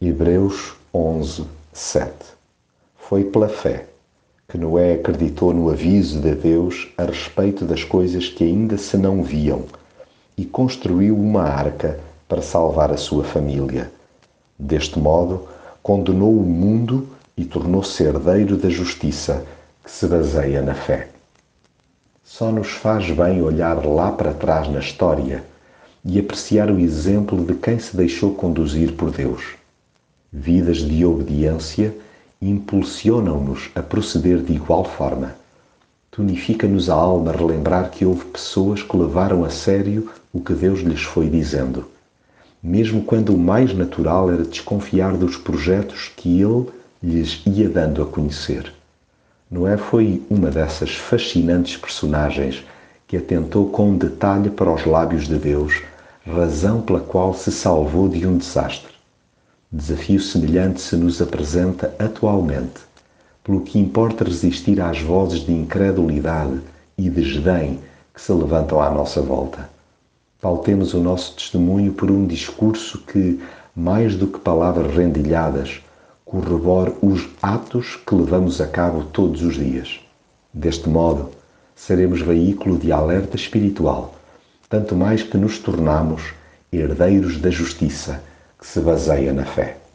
Hebreus 11, 7 Foi pela fé que Noé acreditou no aviso de Deus a respeito das coisas que ainda se não viam e construiu uma arca para salvar a sua família. Deste modo, condenou o mundo e tornou-se herdeiro da justiça que se baseia na fé. Só nos faz bem olhar lá para trás na história e apreciar o exemplo de quem se deixou conduzir por Deus. Vidas de obediência impulsionam-nos a proceder de igual forma. Tonifica-nos a alma relembrar que houve pessoas que levaram a sério o que Deus lhes foi dizendo, mesmo quando o mais natural era desconfiar dos projetos que Ele lhes ia dando a conhecer. Noé foi uma dessas fascinantes personagens que atentou com detalhe para os lábios de Deus, razão pela qual se salvou de um desastre. Desafio semelhante se nos apresenta atualmente, pelo que importa resistir às vozes de incredulidade e desdém que se levantam à nossa volta. Pautemos o nosso testemunho por um discurso que, mais do que palavras rendilhadas, corrobore os atos que levamos a cabo todos os dias. Deste modo, seremos veículo de alerta espiritual, tanto mais que nos tornamos herdeiros da justiça que se baseia na fé.